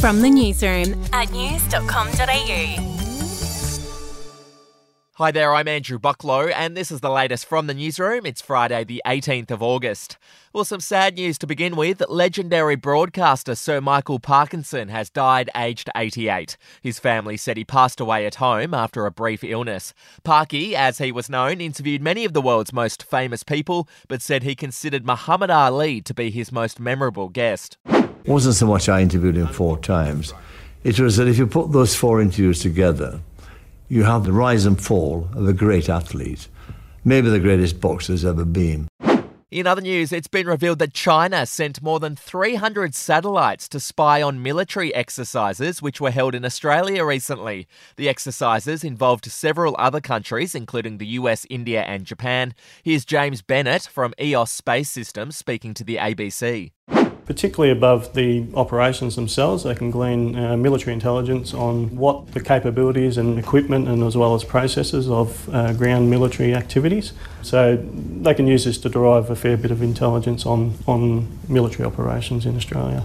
From the newsroom at news.com.au. Hi there, I'm Andrew Bucklow, and this is the latest from the newsroom. It's Friday, the 18th of August. Well, some sad news to begin with. Legendary broadcaster Sir Michael Parkinson has died aged 88. His family said he passed away at home after a brief illness. Parky, as he was known, interviewed many of the world's most famous people, but said he considered Muhammad Ali to be his most memorable guest. Wasn't so much I interviewed him four times, it was that if you put those four interviews together, you have the rise and fall of a great athlete, maybe the greatest boxer there's ever been. In other news, it's been revealed that China sent more than 300 satellites to spy on military exercises which were held in Australia recently. The exercises involved several other countries, including the US, India, and Japan. Here's James Bennett from EOS Space Systems speaking to the ABC particularly above the operations themselves. They can glean uh, military intelligence on what the capabilities and equipment and as well as processes of uh, ground military activities. So they can use this to derive a fair bit of intelligence on, on military operations in Australia.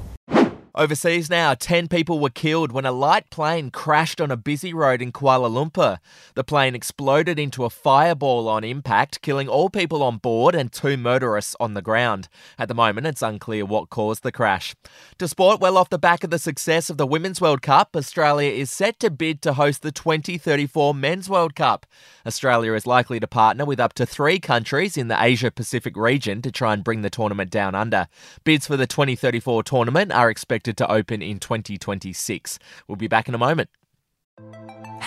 Overseas now, 10 people were killed when a light plane crashed on a busy road in Kuala Lumpur. The plane exploded into a fireball on impact, killing all people on board and two motorists on the ground. At the moment, it's unclear what caused the crash. To sport, well off the back of the success of the Women's World Cup, Australia is set to bid to host the 2034 Men's World Cup. Australia is likely to partner with up to three countries in the Asia Pacific region to try and bring the tournament down under. Bids for the 2034 tournament are expected expected to open in 2026. We'll be back in a moment.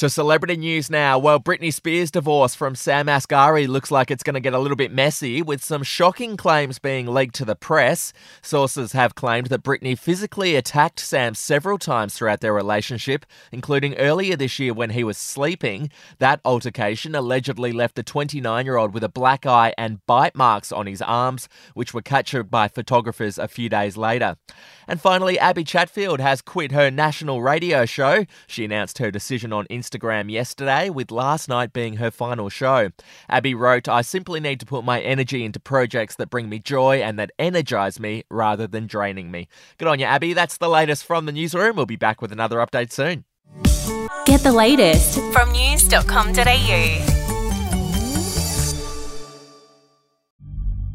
To celebrity news now. Well, Britney Spears' divorce from Sam Asghari looks like it's going to get a little bit messy, with some shocking claims being leaked to the press. Sources have claimed that Britney physically attacked Sam several times throughout their relationship, including earlier this year when he was sleeping. That altercation allegedly left the 29 year old with a black eye and bite marks on his arms, which were captured by photographers a few days later. And finally, Abbie Chatfield has quit her national radio show. She announced her decision on Instagram Instagram yesterday, with last night being her final show. Abbie wrote, I simply need to put my energy into projects that bring me joy and that energize me rather than draining me. Good on you, Abbie. That's the latest from the newsroom. We'll be back with another update soon. Get the latest from news.com.au.